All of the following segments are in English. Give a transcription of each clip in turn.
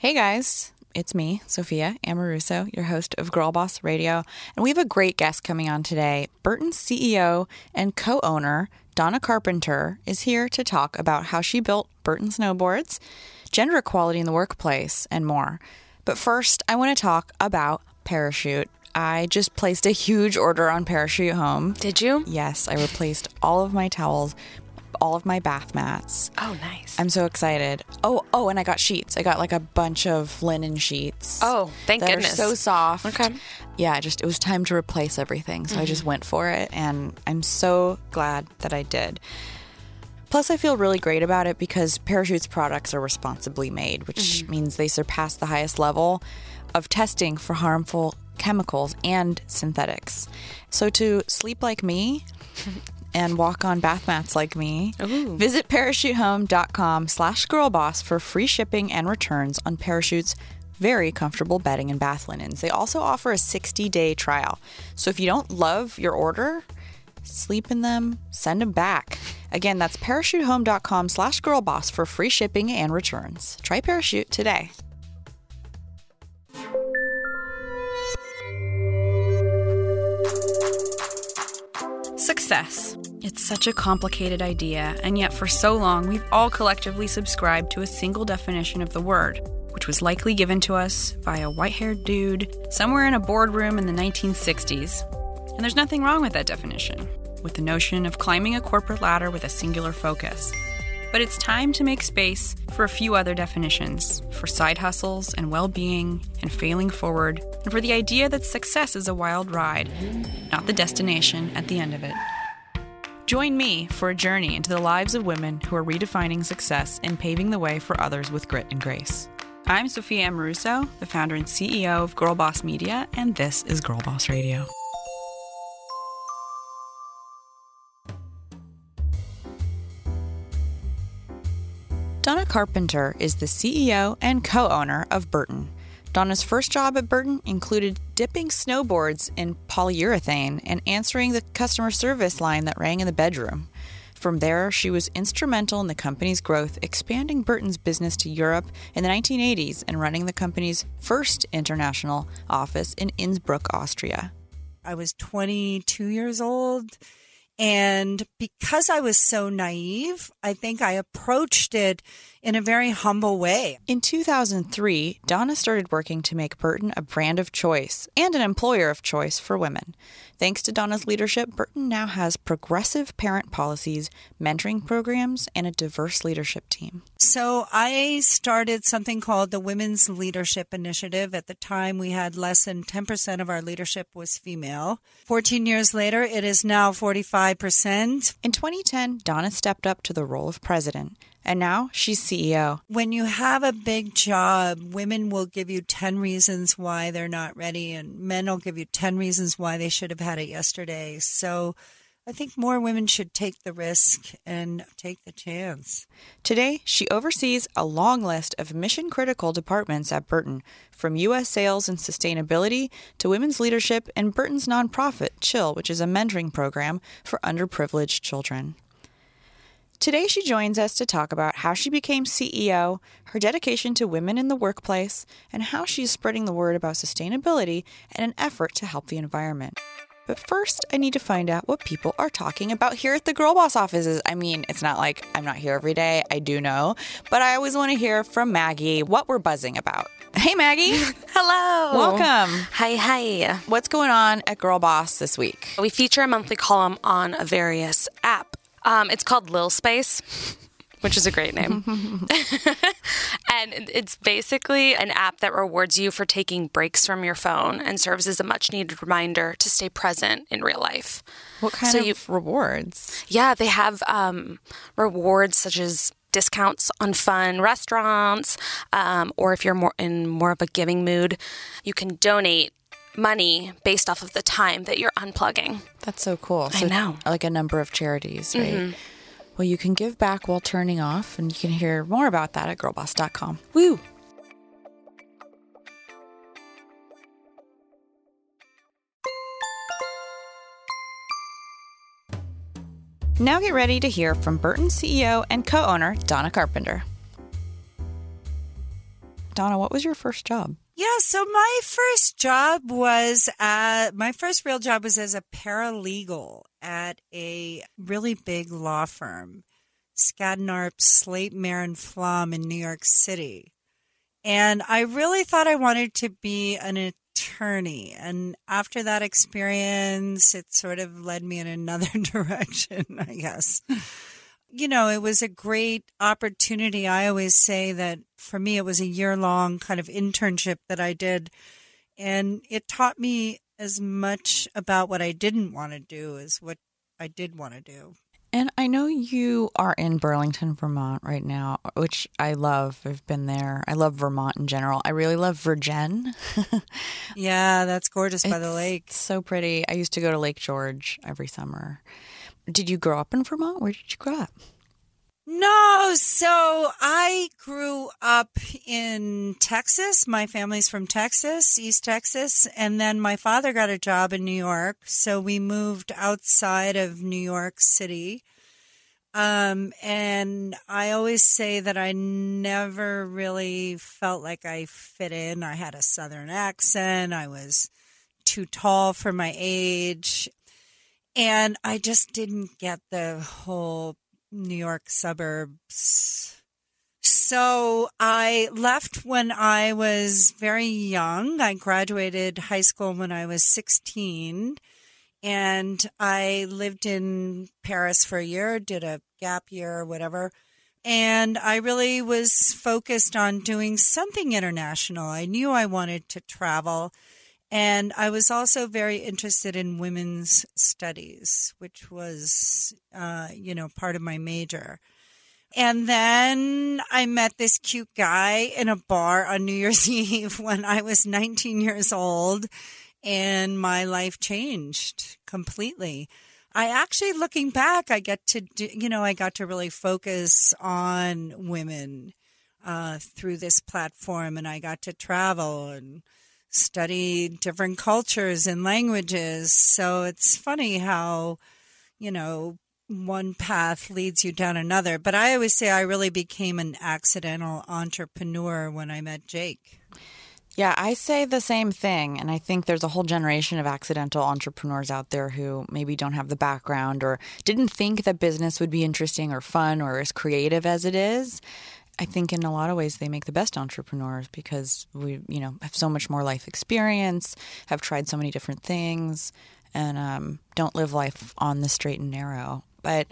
Hey guys, it's me, Sophia Amoruso, your host of Girl Boss Radio, and we have a great guest coming on today. Burton's CEO and co owner, Donna Carpenter, is here to talk about how she built Burton Snowboards, gender equality in the workplace, and more. But first, I want to talk about Parachute. I just placed a huge order on Parachute Home. Did you? Yes, I replaced all of my towels, all of my bath mats. Oh, nice. I'm so excited. Oh, oh, and I got sheets. I got like a bunch of linen sheets. Oh, thank that goodness. Are so soft. Okay. Yeah, just it was time to replace everything, so I mm-hmm. just went for it, and I'm so glad that I did. Plus, I feel really great about it because Parachute's products are responsibly made, which mm-hmm. means they surpass the highest level of testing for harmful chemicals and synthetics. So, to sleep like me and walk on bath mats like me, visit parachutehome.com slash girlboss for free shipping and returns on Parachute's very comfortable bedding and bath linens. They also offer a 60-day trial. So if you don't love your order, sleep in them, send them back. Again, that's parachutehome.com slash girlboss for free shipping and returns. Try Parachute today. Success. It's such a complicated idea, and yet for so long we've all collectively subscribed to a single definition of the word, which was likely given to us by a white haired dude somewhere in a boardroom in the 1960s. And there's nothing wrong with that definition, with the notion of climbing a corporate ladder with a singular focus. But it's time to make space for a few other definitions for side hustles and well being and failing forward, and for the idea that success is a wild ride, not the destination at the end of it. Join me for a journey into the lives of women who are redefining success and paving the way for others with grit and grace. I'm Sophia Amoruso, the founder and CEO of Girl Boss Media, and this is Girl Boss Radio. Donna Carpenter is the CEO and co owner of Burton. Donna's first job at Burton included dipping snowboards in polyurethane and answering the customer service line that rang in the bedroom. From there, she was instrumental in the company's growth, expanding Burton's business to Europe in the 1980s and running the company's first international office in Innsbruck, Austria. I was 22 years old. And because I was so naive, I think I approached it in a very humble way. In 2003, Donna started working to make Burton a brand of choice and an employer of choice for women. Thanks to Donna's leadership, Burton now has progressive parent policies, mentoring programs, and a diverse leadership team. So I started something called the Women's Leadership Initiative. At the time, we had less than 10% of our leadership was female. 14 years later, it is now 45%. In 2010, Donna stepped up to the role of president, and now she's CEO. When you have a big job, women will give you 10 reasons why they're not ready, and men will give you 10 reasons why they should have had it yesterday. So I think more women should take the risk and take the chance. Today, she oversees a long list of mission critical departments at Burton, from U.S. sales and sustainability to women's leadership and Burton's nonprofit, Chill, which is a mentoring program for underprivileged children. Today, she joins us to talk about how she became CEO, her dedication to women in the workplace, and how she's spreading the word about sustainability in an effort to help the environment. But first, I need to find out what people are talking about here at the Girl Boss offices. I mean, it's not like I'm not here every day, I do know, but I always want to hear from Maggie what we're buzzing about. Hey, Maggie. Hello. Welcome. Hi, hi. What's going on at Girl Boss this week? We feature a monthly column on a various app. Um, it's called Lil Space, which is a great name. and it's basically an app that rewards you for taking breaks from your phone and serves as a much needed reminder to stay present in real life. What kind So of you- rewards? Yeah, they have um, rewards such as discounts on fun restaurants, um, or if you're more in more of a giving mood, you can donate money based off of the time that you're unplugging. That's so cool. I So, know. Like a number of charities, right? Mm-hmm. Well, you can give back while turning off, and you can hear more about that at girlboss.com. Woo! Now get ready to hear from Burton CEO and co owner Donna Carpenter. Donna, what was your first job? Yeah, so my first job was uh, my first real job was as a paralegal at a really big law firm, Skadden Slate, Meagher, Flom in New York City. And I really thought I wanted to be an attorney. And after that experience, it sort of led me in another direction, I guess. You know, it was a great opportunity. I always say that for me, it was a year long kind of internship that I did. And it taught me as much about what I didn't want to do as what I did want to do. And I know you are in Burlington, Vermont right now, which I love. I've been there. I love Vermont in general. I really love Virgin. yeah, that's gorgeous by the lake. So pretty. I used to go to Lake George every summer. Did you grow up in Vermont? Where did you grow up? No, so I grew up in Texas. My family's from Texas, East Texas, and then my father got a job in New York, so we moved outside of New York City. Um, and I always say that I never really felt like I fit in. I had a southern accent. I was too tall for my age. And I just didn't get the whole New York suburbs. So I left when I was very young. I graduated high school when I was 16 and I lived in Paris for a year, did a gap year or whatever. And I really was focused on doing something international. I knew I wanted to travel. And I was also very interested in women's studies, which was, uh, you know, part of my major. And then I met this cute guy in a bar on New Year's Eve when I was 19 years old, and my life changed completely. I actually, looking back, I get to, do, you know, I got to really focus on women uh, through this platform, and I got to travel and study different cultures and languages. So it's funny how, you know, one path leads you down another. But I always say I really became an accidental entrepreneur when I met Jake. Yeah, I say the same thing. And I think there's a whole generation of accidental entrepreneurs out there who maybe don't have the background or didn't think that business would be interesting or fun or as creative as it is. I think in a lot of ways they make the best entrepreneurs because we, you know, have so much more life experience, have tried so many different things, and um, don't live life on the straight and narrow. But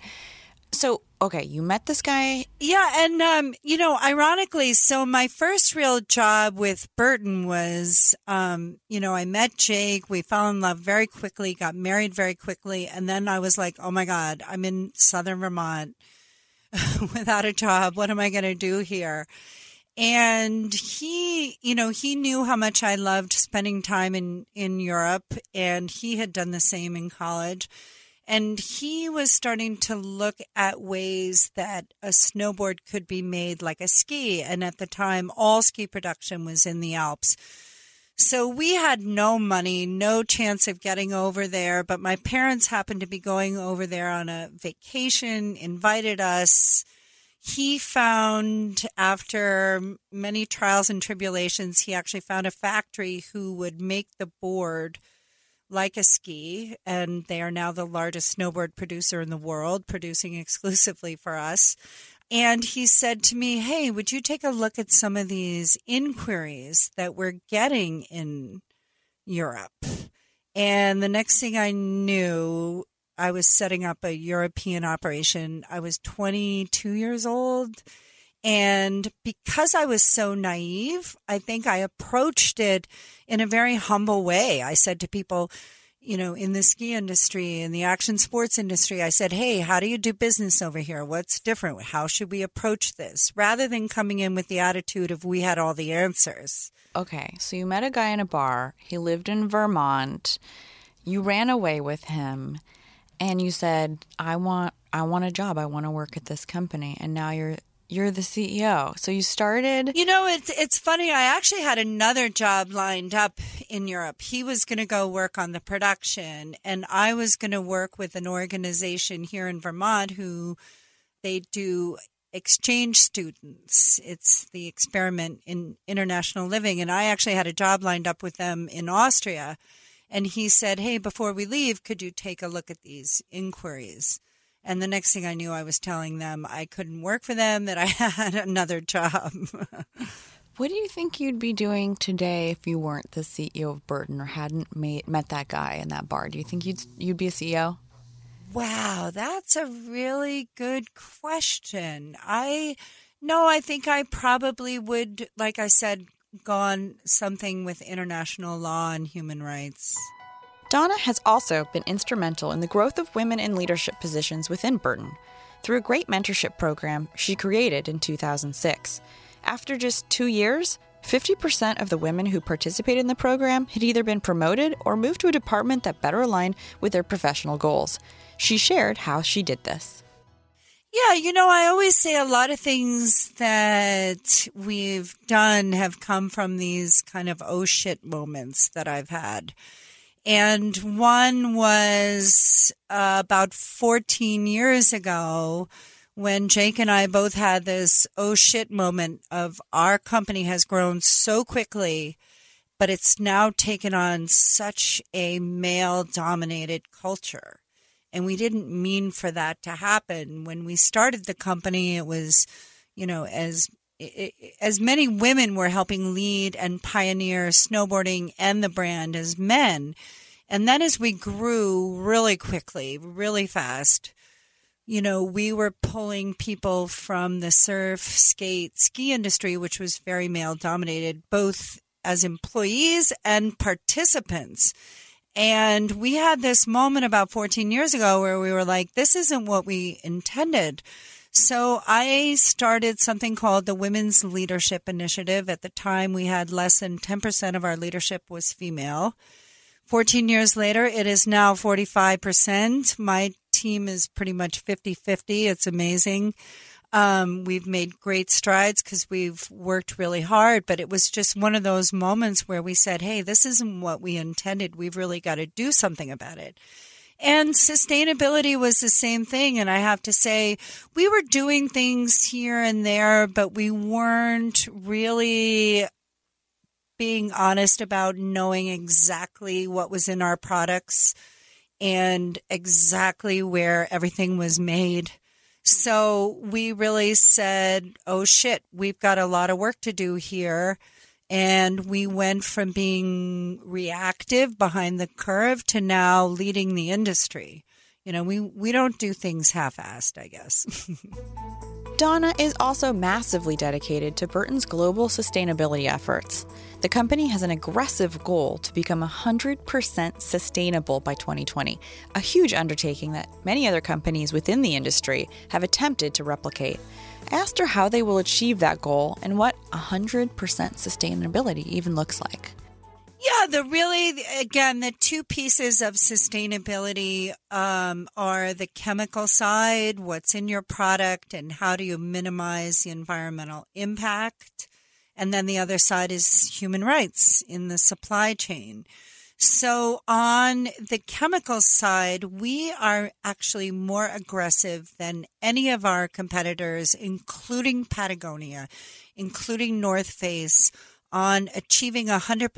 so, okay, you met this guy. Yeah, and um, you know, ironically, so my first real job with Burton was, um, you know, I met Jake. We fell in love very quickly, got married very quickly, and then I was like, oh my god, I'm in Southern Vermont without a job. What am I going to do here? And he, you know, he knew how much I loved spending time in, in Europe, and he had done the same in college. And he was starting to look at ways that a snowboard could be made like a ski. And at the time, all ski production was in the Alps. So we had no money, no chance of getting over there, but my parents happened to be going over there on a vacation, invited us. He found, after many trials and tribulations, he actually found a factory who would make the board like a ski, and they are now the largest snowboard producer in the world, producing exclusively for us. And he said to me, Hey, would you take a look at some of these inquiries that we're getting in Europe? And the next thing I knew, I was setting up a European operation. I was 22 years old. And because I was so naive, I think I approached it in a very humble way. I said to people, you know, in the ski industry, in the action sports industry, I said, Hey, how do you do business over here? What's different? How should we approach this? Rather than coming in with the attitude of we had all the answers. Okay. So you met a guy in a bar. He lived in Vermont. You ran away with him and you said, I want I want a job. I want to work at this company. And now you're you're the CEO. So you started. You know, it's it's funny. I actually had another job lined up in Europe. He was going to go work on the production, and I was going to work with an organization here in Vermont who they do exchange students. It's the experiment in international living. And I actually had a job lined up with them in Austria. And he said, Hey, before we leave, could you take a look at these inquiries? And the next thing I knew, I was telling them I couldn't work for them, that I had another job. what do you think you'd be doing today if you weren't the CEO of Burton or hadn't made, met that guy in that bar? Do you think you'd you'd be a CEO? Wow, that's a really good question. I no, I think I probably would, like I said, gone something with international law and human rights. Donna has also been instrumental in the growth of women in leadership positions within Burton through a great mentorship program she created in 2006. After just two years, 50% of the women who participated in the program had either been promoted or moved to a department that better aligned with their professional goals. She shared how she did this. Yeah, you know, I always say a lot of things that we've done have come from these kind of oh shit moments that I've had. And one was uh, about 14 years ago when Jake and I both had this oh shit moment of our company has grown so quickly, but it's now taken on such a male dominated culture and we didn't mean for that to happen. When we started the company, it was, you know, as as many women were helping lead and pioneer snowboarding and the brand as men. And then as we grew really quickly, really fast, you know, we were pulling people from the surf, skate, ski industry, which was very male dominated, both as employees and participants. And we had this moment about 14 years ago where we were like, this isn't what we intended. So I started something called the Women's Leadership Initiative. At the time, we had less than 10% of our leadership was female. 14 years later, it is now 45%. My team is pretty much 50 50. It's amazing. Um, we've made great strides because we've worked really hard, but it was just one of those moments where we said, hey, this isn't what we intended. We've really got to do something about it. And sustainability was the same thing. And I have to say, we were doing things here and there, but we weren't really being honest about knowing exactly what was in our products and exactly where everything was made. So we really said, oh shit, we've got a lot of work to do here. And we went from being reactive behind the curve to now leading the industry. You know, we, we don't do things half assed, I guess. Donna is also massively dedicated to Burton's global sustainability efforts. The company has an aggressive goal to become 100% sustainable by 2020, a huge undertaking that many other companies within the industry have attempted to replicate. I asked her how they will achieve that goal and what 100% sustainability even looks like. Yeah, the really, again, the two pieces of sustainability um, are the chemical side, what's in your product, and how do you minimize the environmental impact. And then the other side is human rights in the supply chain. So on the chemical side, we are actually more aggressive than any of our competitors, including Patagonia, including North Face on achieving a 100%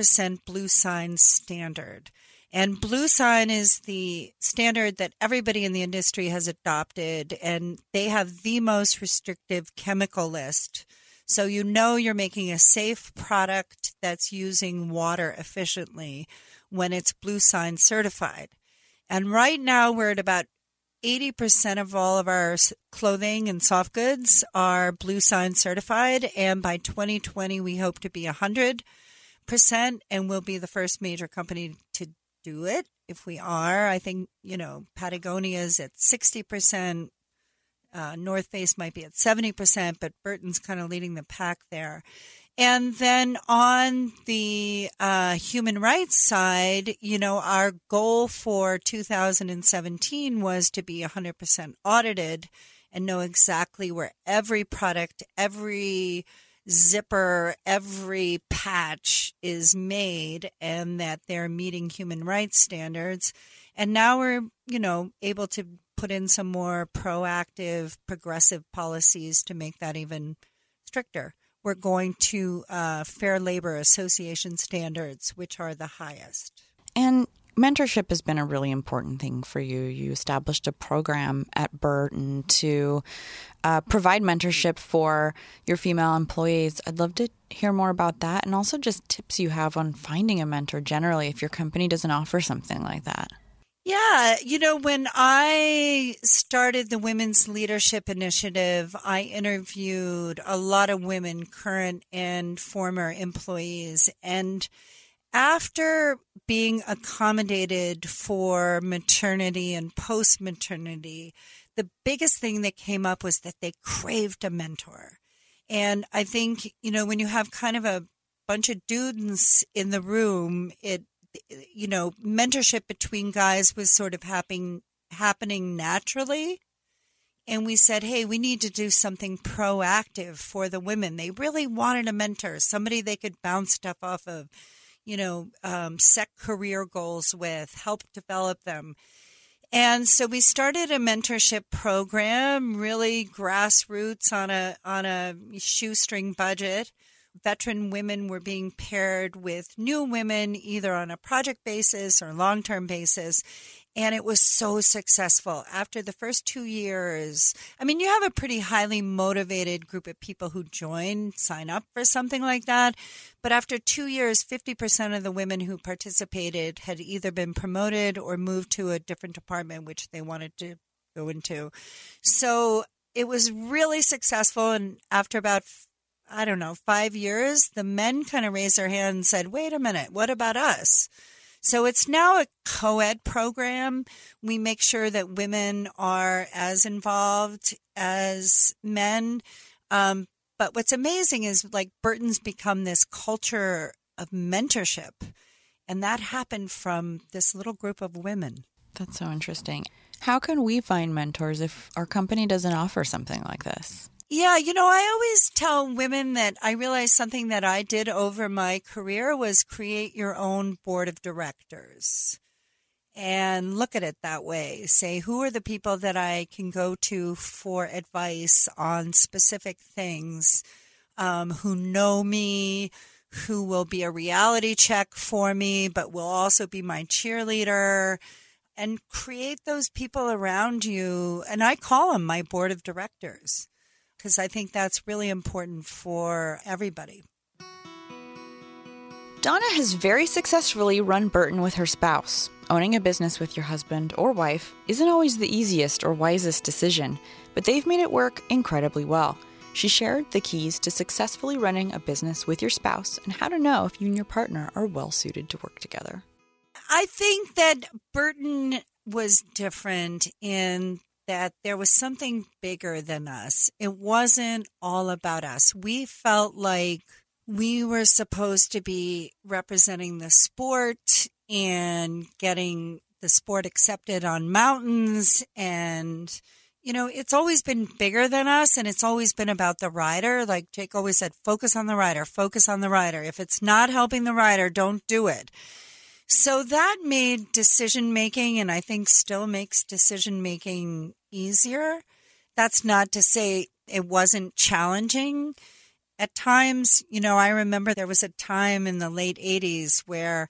bluesign standard. And bluesign is the standard that everybody in the industry has adopted, and they have the most restrictive chemical list. So you know you're making a safe product that's using water efficiently when it's bluesign certified. And right now we're at about 80% of all of our clothing and soft goods are bluesign certified. And by 2020, we hope to be 100%. And we'll be the first major company to do it. If we are, I think, you know, Patagonia is at 60%. Uh, North Face might be at 70%, but Burton's kind of leading the pack there. And then on the uh, human rights side, you know, our goal for 2017 was to be 100% audited and know exactly where every product, every zipper, every patch is made and that they're meeting human rights standards. And now we're, you know, able to put in some more proactive, progressive policies to make that even stricter. We're going to uh, Fair Labor Association standards, which are the highest. And mentorship has been a really important thing for you. You established a program at Burton to uh, provide mentorship for your female employees. I'd love to hear more about that and also just tips you have on finding a mentor generally if your company doesn't offer something like that. Yeah, you know, when I started the Women's Leadership Initiative, I interviewed a lot of women, current and former employees. And after being accommodated for maternity and post maternity, the biggest thing that came up was that they craved a mentor. And I think, you know, when you have kind of a bunch of dudes in the room, it, you know, mentorship between guys was sort of happening, happening naturally. And we said, hey, we need to do something proactive for the women. They really wanted a mentor, somebody they could bounce stuff off of you know, um, set career goals with, help develop them. And so we started a mentorship program, really grassroots on a on a shoestring budget. Veteran women were being paired with new women, either on a project basis or long term basis. And it was so successful. After the first two years, I mean, you have a pretty highly motivated group of people who join, sign up for something like that. But after two years, 50% of the women who participated had either been promoted or moved to a different department, which they wanted to go into. So it was really successful. And after about I don't know, five years, the men kind of raised their hand and said, wait a minute, what about us? So it's now a co ed program. We make sure that women are as involved as men. Um, but what's amazing is like Burton's become this culture of mentorship. And that happened from this little group of women. That's so interesting. How can we find mentors if our company doesn't offer something like this? Yeah, you know, I always tell women that I realized something that I did over my career was create your own board of directors and look at it that way. Say, who are the people that I can go to for advice on specific things, um, who know me, who will be a reality check for me, but will also be my cheerleader. And create those people around you. And I call them my board of directors because I think that's really important for everybody. Donna has very successfully run Burton with her spouse. Owning a business with your husband or wife isn't always the easiest or wisest decision, but they've made it work incredibly well. She shared the keys to successfully running a business with your spouse and how to know if you and your partner are well suited to work together. I think that Burton was different in that there was something bigger than us. It wasn't all about us. We felt like we were supposed to be representing the sport and getting the sport accepted on mountains and you know, it's always been bigger than us and it's always been about the rider. Like Jake always said, focus on the rider, focus on the rider. If it's not helping the rider, don't do it. So that made decision making, and I think still makes decision making easier. That's not to say it wasn't challenging. At times, you know, I remember there was a time in the late 80s where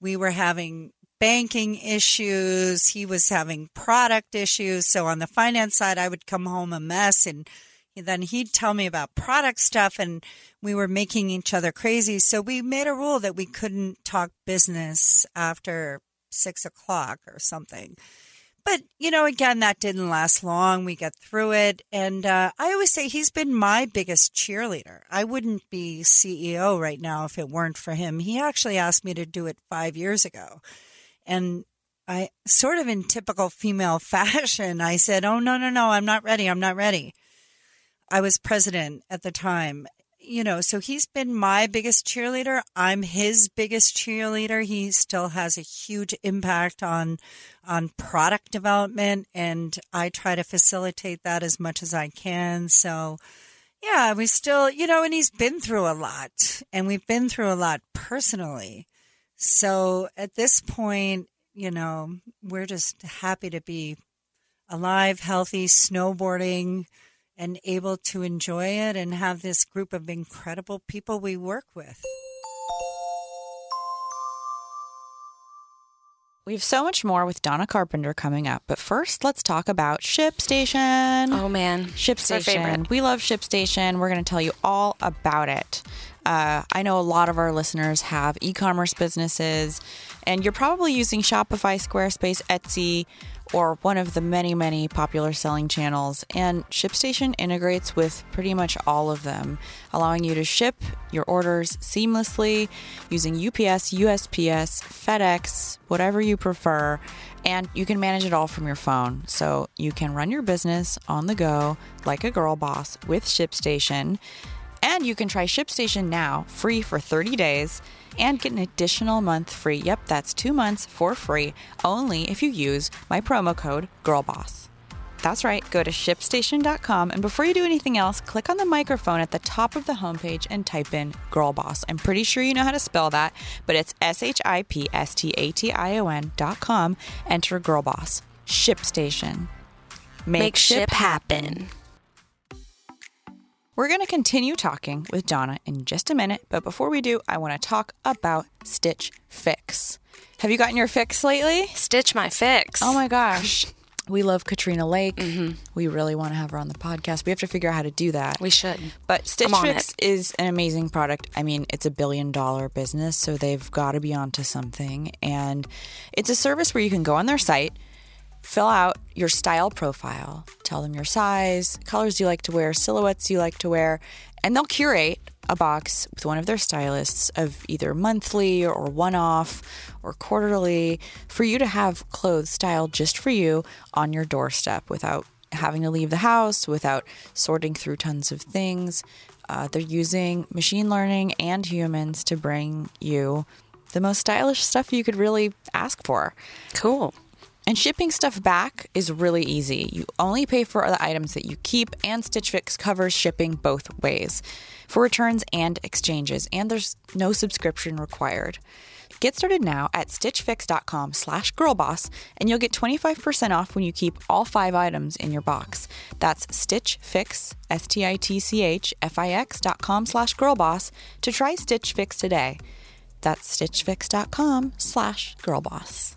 we were having banking issues. He was having product issues. So on the finance side, I would come home a mess and then he'd tell me about product stuff and we were making each other crazy. So we made a rule that we couldn't talk business after six o'clock or something. But, you know, again, that didn't last long. We got through it. And uh, I always say he's been my biggest cheerleader. I wouldn't be CEO right now if it weren't for him. He actually asked me to do it five years ago. And I sort of in typical female fashion, I said, Oh, no, no, no, I'm not ready. I'm not ready. I was president at the time. You know, so he's been my biggest cheerleader. I'm his biggest cheerleader. He still has a huge impact on on product development and I try to facilitate that as much as I can. So yeah, we still, you know, and he's been through a lot and we've been through a lot personally. So at this point, you know, we're just happy to be alive, healthy, snowboarding, and able to enjoy it and have this group of incredible people we work with. We have so much more with Donna Carpenter coming up, but first let's talk about ShipStation. Oh man, ShipStation. our favorite. We love ShipStation. We're going to tell you all about it. Uh, I know a lot of our listeners have e commerce businesses, and you're probably using Shopify, Squarespace, Etsy, or one of the many, many popular selling channels. And ShipStation integrates with pretty much all of them, allowing you to ship your orders seamlessly using UPS, USPS, FedEx, whatever you prefer. And you can manage it all from your phone. So you can run your business on the go like a girl boss with ShipStation. And you can try ShipStation now free for 30 days and get an additional month free. Yep, that's two months for free only if you use my promo code GIRLBOSS. That's right, go to shipstation.com and before you do anything else, click on the microphone at the top of the homepage and type in GIRLBOSS. I'm pretty sure you know how to spell that, but it's S H I P S T A T I O N.com. Enter GIRLBOSS. ShipStation. Make, Make ship happen. We're going to continue talking with Donna in just a minute, but before we do, I want to talk about Stitch Fix. Have you gotten your fix lately? Stitch my fix. Oh my gosh. We love Katrina Lake. Mm-hmm. We really want to have her on the podcast. We have to figure out how to do that. We should. But Stitch Fix is an amazing product. I mean, it's a billion dollar business, so they've got to be onto something. And it's a service where you can go on their site, fill out your style profile, tell them your size, colors you like to wear, silhouettes you like to wear, and they'll curate a box with one of their stylists of either monthly or one off or quarterly for you to have clothes styled just for you on your doorstep without having to leave the house, without sorting through tons of things. Uh, they're using machine learning and humans to bring you the most stylish stuff you could really ask for. Cool. And shipping stuff back is really easy. You only pay for the items that you keep, and Stitch Fix covers shipping both ways for returns and exchanges, and there's no subscription required. Get started now at stitchfix.com slash girlboss, and you'll get 25% off when you keep all five items in your box. That's stitchfix, S-T-I-T-C-H-F-I-X dot com slash girlboss to try Stitch Fix today. That's stitchfix.com slash girlboss.